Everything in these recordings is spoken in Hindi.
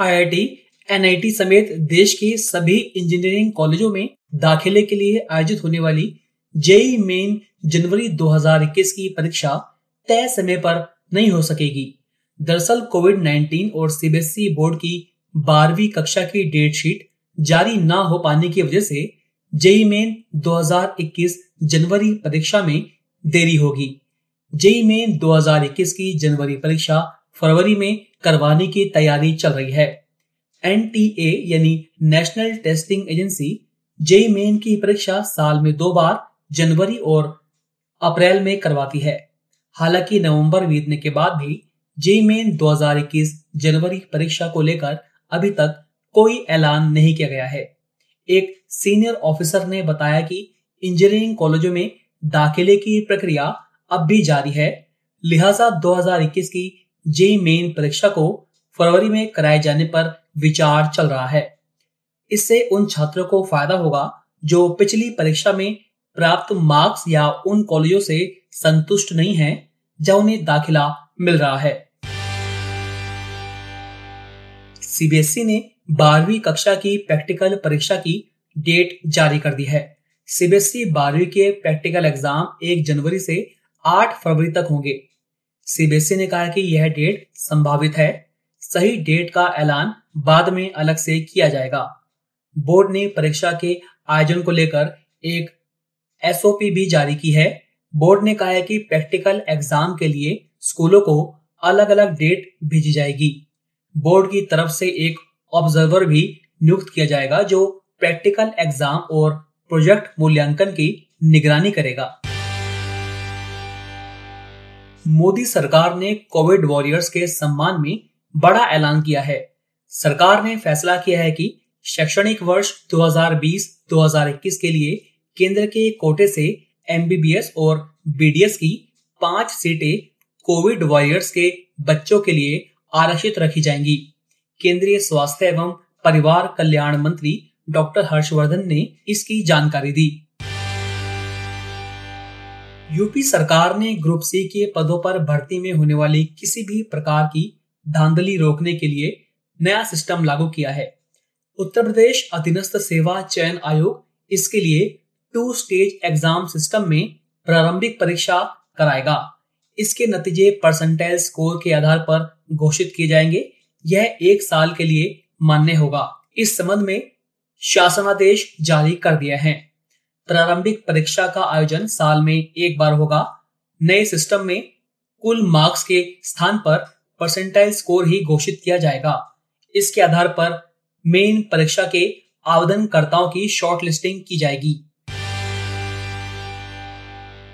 आईआईटी, एनआईटी समेत देश के सभी इंजीनियरिंग कॉलेजों में दाखिले के लिए आयोजित होने वाली जेई मेन जनवरी 2021 की परीक्षा तय समय पर नहीं हो सकेगी। दरअसल कोविड 19 और सीबीएसई बोर्ड की बारहवीं कक्षा की डेट शीट जारी न हो पाने की वजह से जेई मेन 2021 जनवरी परीक्षा में देरी होगी। जेई मेन 2021 की जनवरी परीक्षा फरवरी में करवाने की तैयारी चल रही है। एनटीए यानी national testing agency, JEE main की परीक्षा साल में दो बार जनवरी और अप्रैल में करवाती है। हालाँकि नवंबर बीतने के बाद भी जेई मेन 2021 जनवरी परीक्षा को लेकर अभी तक कोई ऐलान नहीं किया गया है। एक सीनियर ऑफिसर ने बताया कि इंजीनियरिंग कॉलेजों में दाखिले की प्रक्रिया अब भी जारी है, लिहाजा 2021 की जेई मेन परीक्षा को फरवरी में कराए जाने पर विचार चल रहा है। इससे उन छात्रों को फ़ायदा होगा जो पिछली परीक्षा में प्राप्त मार्क्स या उन कॉलेजों से संतुष्ट नहीं है, जहाँ उन्हें दाखिला मिल रहा है। सीबीएसई ने बारहवीं कक्षा की प्रैक्टिकल परीक्षा की डेट जारी कर दी है। सीबीएसई बारहवीं के प्रैक्टिकल एग्ज़ाम एक जनवरी से 8 फरवरी तक होंगे। सीबीएसई ने कहा कि यह डेट संभावित है। सही डेट का ऐलान बाद में अलग से किया जाएगा। बोर्ड ने परीक्षा के आयोजन को लेकर एक एसओपी भी जारी की है। बोर्ड ने कहा है कि प्रैक्टिकल एग्ज़ाम के लिए स्कूलों को अलग अलग डेट भेजी जाएगी। बोर्ड की तरफ़ से एक ऑब्जर्वर भी नियुक्त किया जाएगा जो प्रैक्टिकल एग्ज़ाम और प्रोजेक्ट मूल्यांकन की निगरानी करेगा। मोदी सरकार ने कोविड वॉरियर्स के सम्मान में बड़ा ऐलान किया है। सरकार ने फैसला किया है कि शैक्षणिक वर्ष 2020-2021 के लिए केंद्र के कोटे से एमबीबीएस और बीडीएस की पाँच सीटें कोविड वॉरियर्स के बच्चों के लिए आरक्षित रखी जाएँगी। केंद्रीय स्वास्थ्य एवं परिवार कल्याण मंत्री डॉक्टर हर्षवर्धन ने इसकी जानकारी दी। यूपी सरकार ने ग्रुप सी के पदों पर भर्ती में होने वाली किसी भी प्रकार की धांधली रोकने के लिए नया सिस्टम लागू किया है। उत्तर प्रदेश अधीनस्थ सेवा चयन आयोग इसके लिए टू स्टेज एग्ज़ाम सिस्टम में प्रारंभिक परीक्षा कराएगा। इसके नतीजे परसेंटेज स्कोर के आधार पर घोषित किए जाएँगे। यह एक साल के लिए मान्य होगा। इस संबंध में शासनादेश जारी कर दिया है। प्रारंभिक परीक्षा का आयोजन साल में एक बार होगा। नए सिस्टम में कुल मार्क्स के स्थान पर परसेंटाइल स्कोर ही घोषित किया जाएगा। इसके आधार पर मेन परीक्षा के आवेदनकर्ताओं की शॉर्ट लिस्टिंग की जाएगी।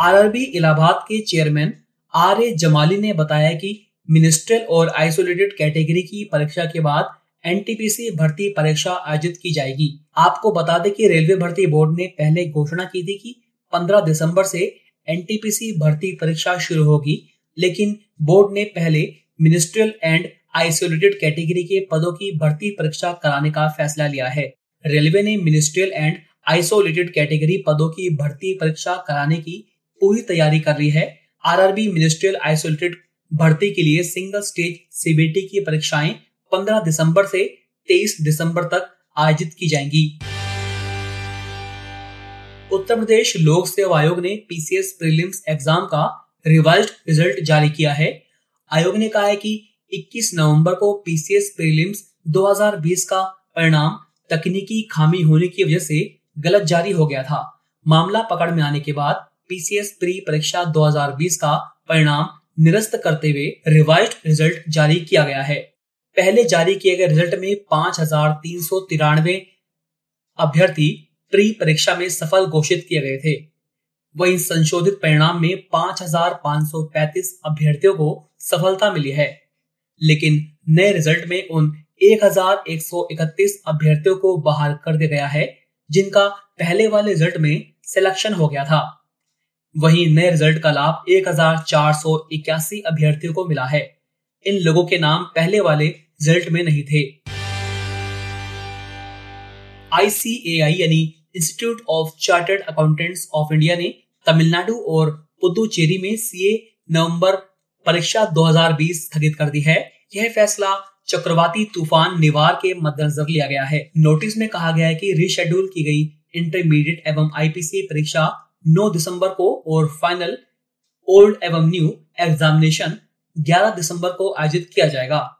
आरआरबी इलाहाबाद के चेयरमैन आर ए जमाली ने बताया कि मिनिस्ट्रियल और आइसोलेटेड कैटेगरी की परीक्षा के बाद एनटीपीसी भर्ती परीक्षा आयोजित की जाएगी। आपको बता दें कि रेलवे भर्ती बोर्ड ने पहले घोषणा की थी कि 15 दिसंबर से एनटीपीसी भर्ती परीक्षा शुरू होगी, लेकिन बोर्ड ने पहले मिनिस्ट्रियल एंड आइसोलेटेड कैटेगरी के पदों की भर्ती परीक्षा कराने का फैसला लिया है। रेलवे ने मिनिस्ट्रियल एंड आइसोलेटेड कैटेगरी पदों की भर्ती परीक्षा कराने की पूरी तैयारी कर रही है। आरआरबी मिनिस्ट्रियल आइसोलेटेड भर्ती के लिए सिंगल स्टेज सीबीटी की परीक्षाएँ 15 दिसंबर से 23 दिसंबर तक आयोजित की जाएँगी। उत्तर प्रदेश लोक सेवा आयोग ने पीसीएस प्रीलिम्स एग्ज़ाम का रिवाइज्ड रिज़ल्ट जारी किया है। आयोग ने कहा है कि 21 नवंबर को पीसीएस प्रीलिम्स 2020 का परिणाम तकनीकी खामी होने की वजह से गलत जारी हो गया था। मामला पकड़ में आने के बाद पीसीएस प्री परीक्षा 2020 का परिणाम निरस्त करते हुए रिवाइज्ड रिज़ल्ट जारी किया गया है। पहले जारी किए गए रिज़ल्ट में पाँच हज़ार तीन सौ तिरानवे अभ्यर्थी प्री परीक्षा में सफल घोषित किए गए थे। वहीं संशोधित परिणाम में 5,535 अभ्यर्थियों को सफलता मिली है। लेकिन नए रिज़ल्ट में उन 1,131 अभ्यर्थियों को बाहर कर दिया गया है जिनका पहले वाले रिज़ल्ट में सिलेक्शन हो गया था। वहीं नए रिज़ल्ट का लाभ एक हज़ार चार सौ इक्यासी अभ्यर्थियों को मिला है। इन लोगों के नाम पहले वाले रिज़ल्ट में नहीं थे। आईसीएआई यानी institute of chartered accountants of India ने तमिलनाडु और पुदुचेरी में सीए नवंबर परीक्षा 2020 स्थगित कर दी है। यह फैसला चक्रवाती तूफ़ान निवार के मद्देनजर लिया गया है। नोटिस में कहा गया है कि रिशेड्यूल की गई इंटरमीडिएट एवं आईपीसी परीक्षा 9 दिसंबर को और फाइनल ओल्ड एवं न्यू एग्जामिनेशन 11 दिसंबर को आयोजित किया जाएगा।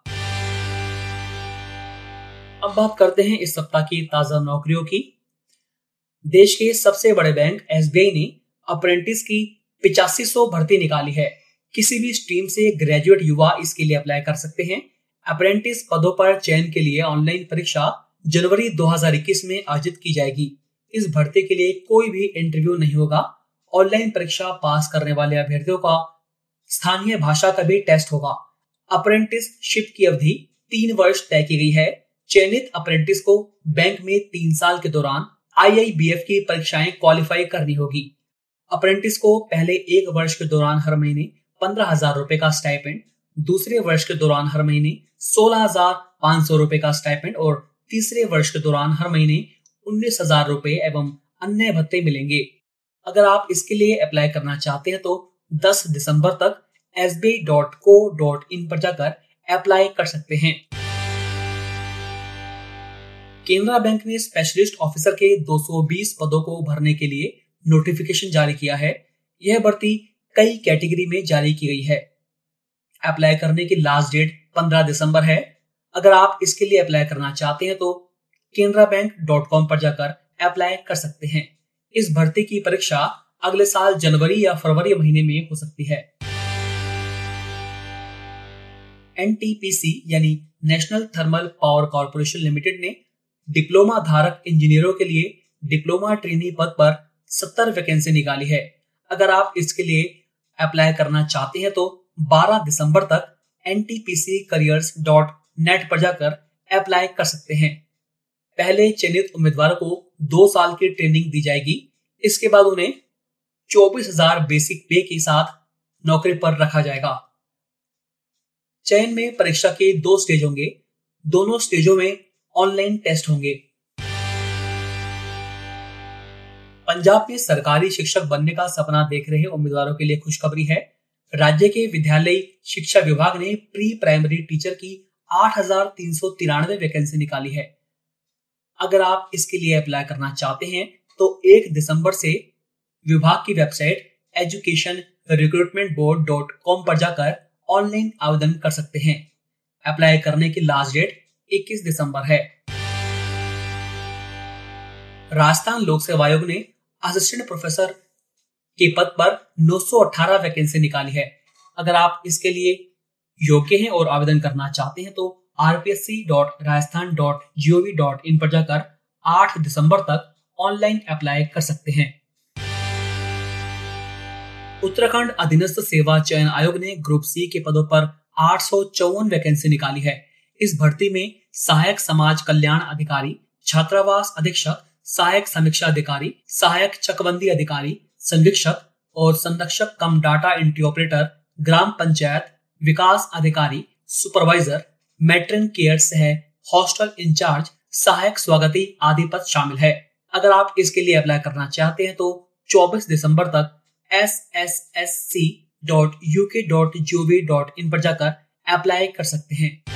अब बात करते हैं इस सप्ताह की ताज़ा नौकरियों की। देश के सबसे बड़े बैंक एसबीआई ने अप्रेंटिस की पिचासी भर्ती निकाली है। किसी भी स्ट्रीम से ग्रेजुएट युवा इसके लिए अप्लाई कर सकते हैं। अप्रेंटिस पदों पर चयन के लिए ऑनलाइन परीक्षा जनवरी 2021 में आयोजित की जाएगी। इस भर्ती के लिए कोई भी इंटरव्यू नहीं होगा। ऑनलाइन परीक्षा पास करने वाले अभ्यर्थियों का स्थानीय भाषा का भी टेस्ट होगा। अप्रेंटिस शिप की अवधि तीन वर्ष तय की गई है। चयनित अप्रेंटिस को बैंक में तीन साल के दौरान आईआईबीएफ की परीक्षाएँ क्वालिफाई करनी होगी। अप्रेंटिस को पहले एक वर्ष के दौरान हर महीने पंद्रह हज़ार रूपए का स्टाइपेंड दूसरे वर्ष के दौरान हर महीने सोलह हज़ार पाँच सौ रूपए का स्टाइपेंड और तीसरे वर्ष के दौरान हर महीने उन्नीस हज़ार रूपए एवं अन्य भत्ते मिलेंगे। अगर आप इसके लिए अप्लाई करना चाहते हैं तो 10 दिसंबर तक एस पर जाकर अप्लाई कर सकते हैं। केनरा बैंक ने स्पेशलिस्ट ऑफिसर के 220 पदों को भरने के लिए नोटिफिकेशन जारी किया है। यह भर्ती कई कैटेगरी में जारी की गई है। अप्लाई करने की लास्ट डेट 15 दिसंबर है। अगर आप इसके लिए अप्लाई करना चाहते हैं तो केनरा बैंक डॉट कॉम पर जाकर अप्लाई कर सकते हैं। इस भर्ती की परीक्षा अगले साल जनवरी या फरवरी महीने में हो सकती है। एनटीपीसी यानी national thermal power corporation limited ने डिप्लोमा धारक इंजीनियरों के लिए डिप्लोमा ट्रेनी पद पर सत्तर वैकेंसी निकाली है। अगर आप इसके लिए अप्लाई करना चाहते हैं तो 12 दिसंबर तक एन पर जाकर अप्लाई कर सकते हैं। पहले चयनित उम्मीदवारों को दो साल की ट्रेनिंग दी जाएगी। इसके बाद उन्हें चौबीस हज़ार बेसिक पे के साथ नौकरी पर रखा जाएगा। चयन में परीक्षा के दो स्टेज होंगे। दोनों स्टेजों में ऑनलाइन टेस्ट होंगे। पंजाब में सरकारी शिक्षक बनने का सपना देख रहे उम्मीदवारों के लिए खुशखबरी है। राज्य के विद्यालय शिक्षा विभाग ने प्री प्राइमरी टीचर की आठ हज़ार तीन सौ तिरानवे वैकेंसी निकाली है। अगर आप इसके लिए अप्लाई करना चाहते हैं तो एक दिसंबर से विभाग की website education recruitment board dot com पर जाकर ऑनलाइन आवेदन कर सकते हैं। अप्लाई करने की लास्ट डेट 21 दिसंबर है। राजस्थान लोक सेवा आयोग ने असिस्टेंट प्रोफेसर के पद पर 918 वैकेंसी निकाली है। अगर आप इसके लिए योग्य हैं और आवेदन करना चाहते हैं तो इन पर जाकर 8 दिसंबर तक ऑनलाइन अप्लाई कर सकते हैं। उत्तराखंड अधीनस्थ सेवा चयन आयोग ने ग्रुप सी के पदों पर आठ सौ चौवन वैकेंसी निकाली है। इस भर्ती में सहायक समाज कल्याण अधिकारी, छात्रावास अधीक्षक, सहायक समीक्षा अधिकारी, सहायक चकबंदी अधिकारी संरक्षक और संरक्षक कम डाटा एंट्री ऑपरेटर, ग्राम पंचायत, विकास अधिकारी, सुपरवाइजर, मेट्रिन केयर सह हॉस्टल इंचार्ज, सहायक स्वागती आदि पद शामिल है। अगर आप इसके लिए अप्लाई करना चाहते हैं तो 24 दिसंबर तक S S S C dot U K dot G O V dot in पर जाकर अप्लाई कर सकते हैं।